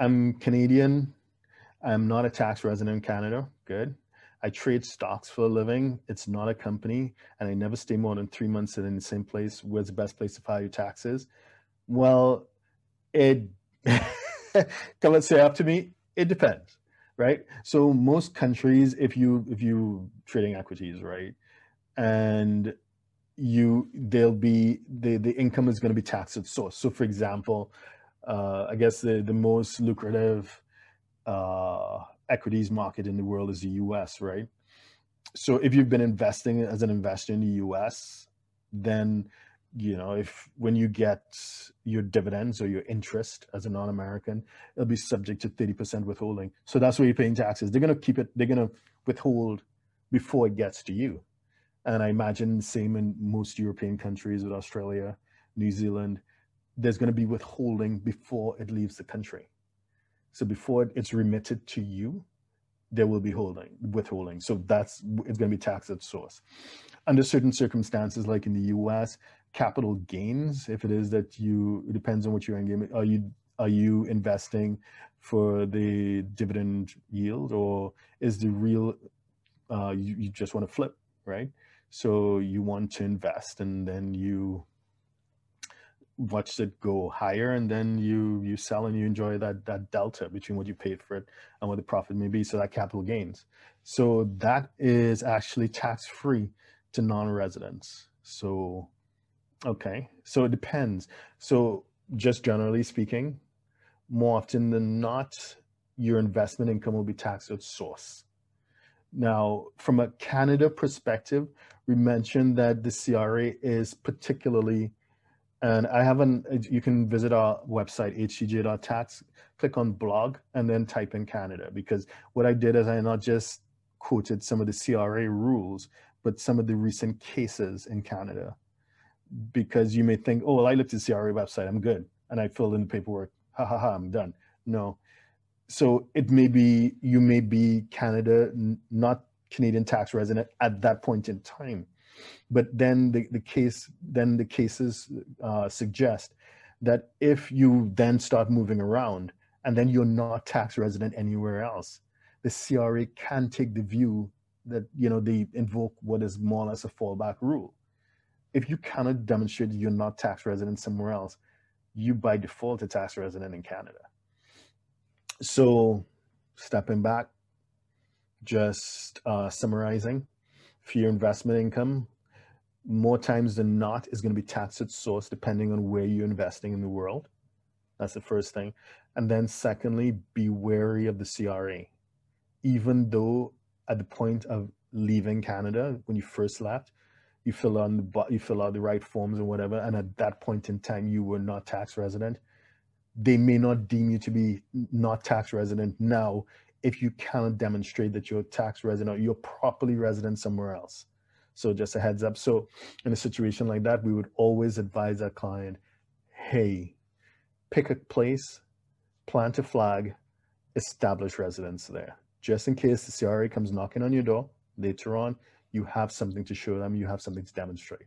I'm Canadian. I'm not a tax resident in Canada. Good. I trade stocks for a living. It's not a company, and I never stay more than three months in the same place. Where's the best place to file your taxes? Well, it come and say after me. It depends, right? So most countries, if you if you trading equities, right, and you they'll be the the income is going to be taxed at source. So for example, uh, I guess the the most lucrative uh, equities market in the world is the US, right? So if you've been investing as an investor in the US, then you know if when you get your dividends or your interest as a non-American, it'll be subject to 30% withholding. So that's where you're paying taxes. They're gonna keep it, they're gonna withhold before it gets to you. And I imagine same in most European countries with Australia, New Zealand, there's going to be withholding before it leaves the country. So before it's remitted to you, there will be holding withholding. So that's it's going to be taxed at source. Under certain circumstances, like in the U.S., capital gains, if it is that you, it depends on what you're engaging. Are you are you investing for the dividend yield, or is the real uh, you, you just want to flip, right? So you want to invest, and then you watch it go higher and then you you sell and you enjoy that that delta between what you paid for it and what the profit may be so that capital gains. So that is actually tax free to non-residents. So okay. So it depends. So just generally speaking more often than not your investment income will be taxed at source. Now from a canada perspective we mentioned that the cra is particularly and I haven't, you can visit our website, htj.tax, click on blog, and then type in Canada. Because what I did is I not just quoted some of the CRA rules, but some of the recent cases in Canada. Because you may think, oh, well, I looked at the CRA website, I'm good. And I filled in the paperwork, ha ha ha, I'm done. No. So it may be, you may be Canada, not Canadian tax resident at that point in time but then the, the case, then the cases uh, suggest that if you then start moving around and then you're not tax resident anywhere else, the CRA can take the view that, you know, they invoke what is more or less a fallback rule. If you cannot demonstrate you're not tax resident somewhere else, you by default a tax resident in Canada. So stepping back, just uh, summarizing, for your investment income, more times than not is going to be taxed at source depending on where you're investing in the world. That's the first thing. And then secondly, be wary of the CRA. Even though at the point of leaving Canada, when you first left, you fill out the you fill out the right forms or whatever, and at that point in time you were not tax resident, they may not deem you to be not tax resident now if you cannot demonstrate that you're a tax resident, you're properly resident somewhere else. So just a heads up. So in a situation like that, we would always advise our client, hey, pick a place, plant a flag, establish residence there. Just in case the CRA comes knocking on your door later on, you have something to show them, you have something to demonstrate.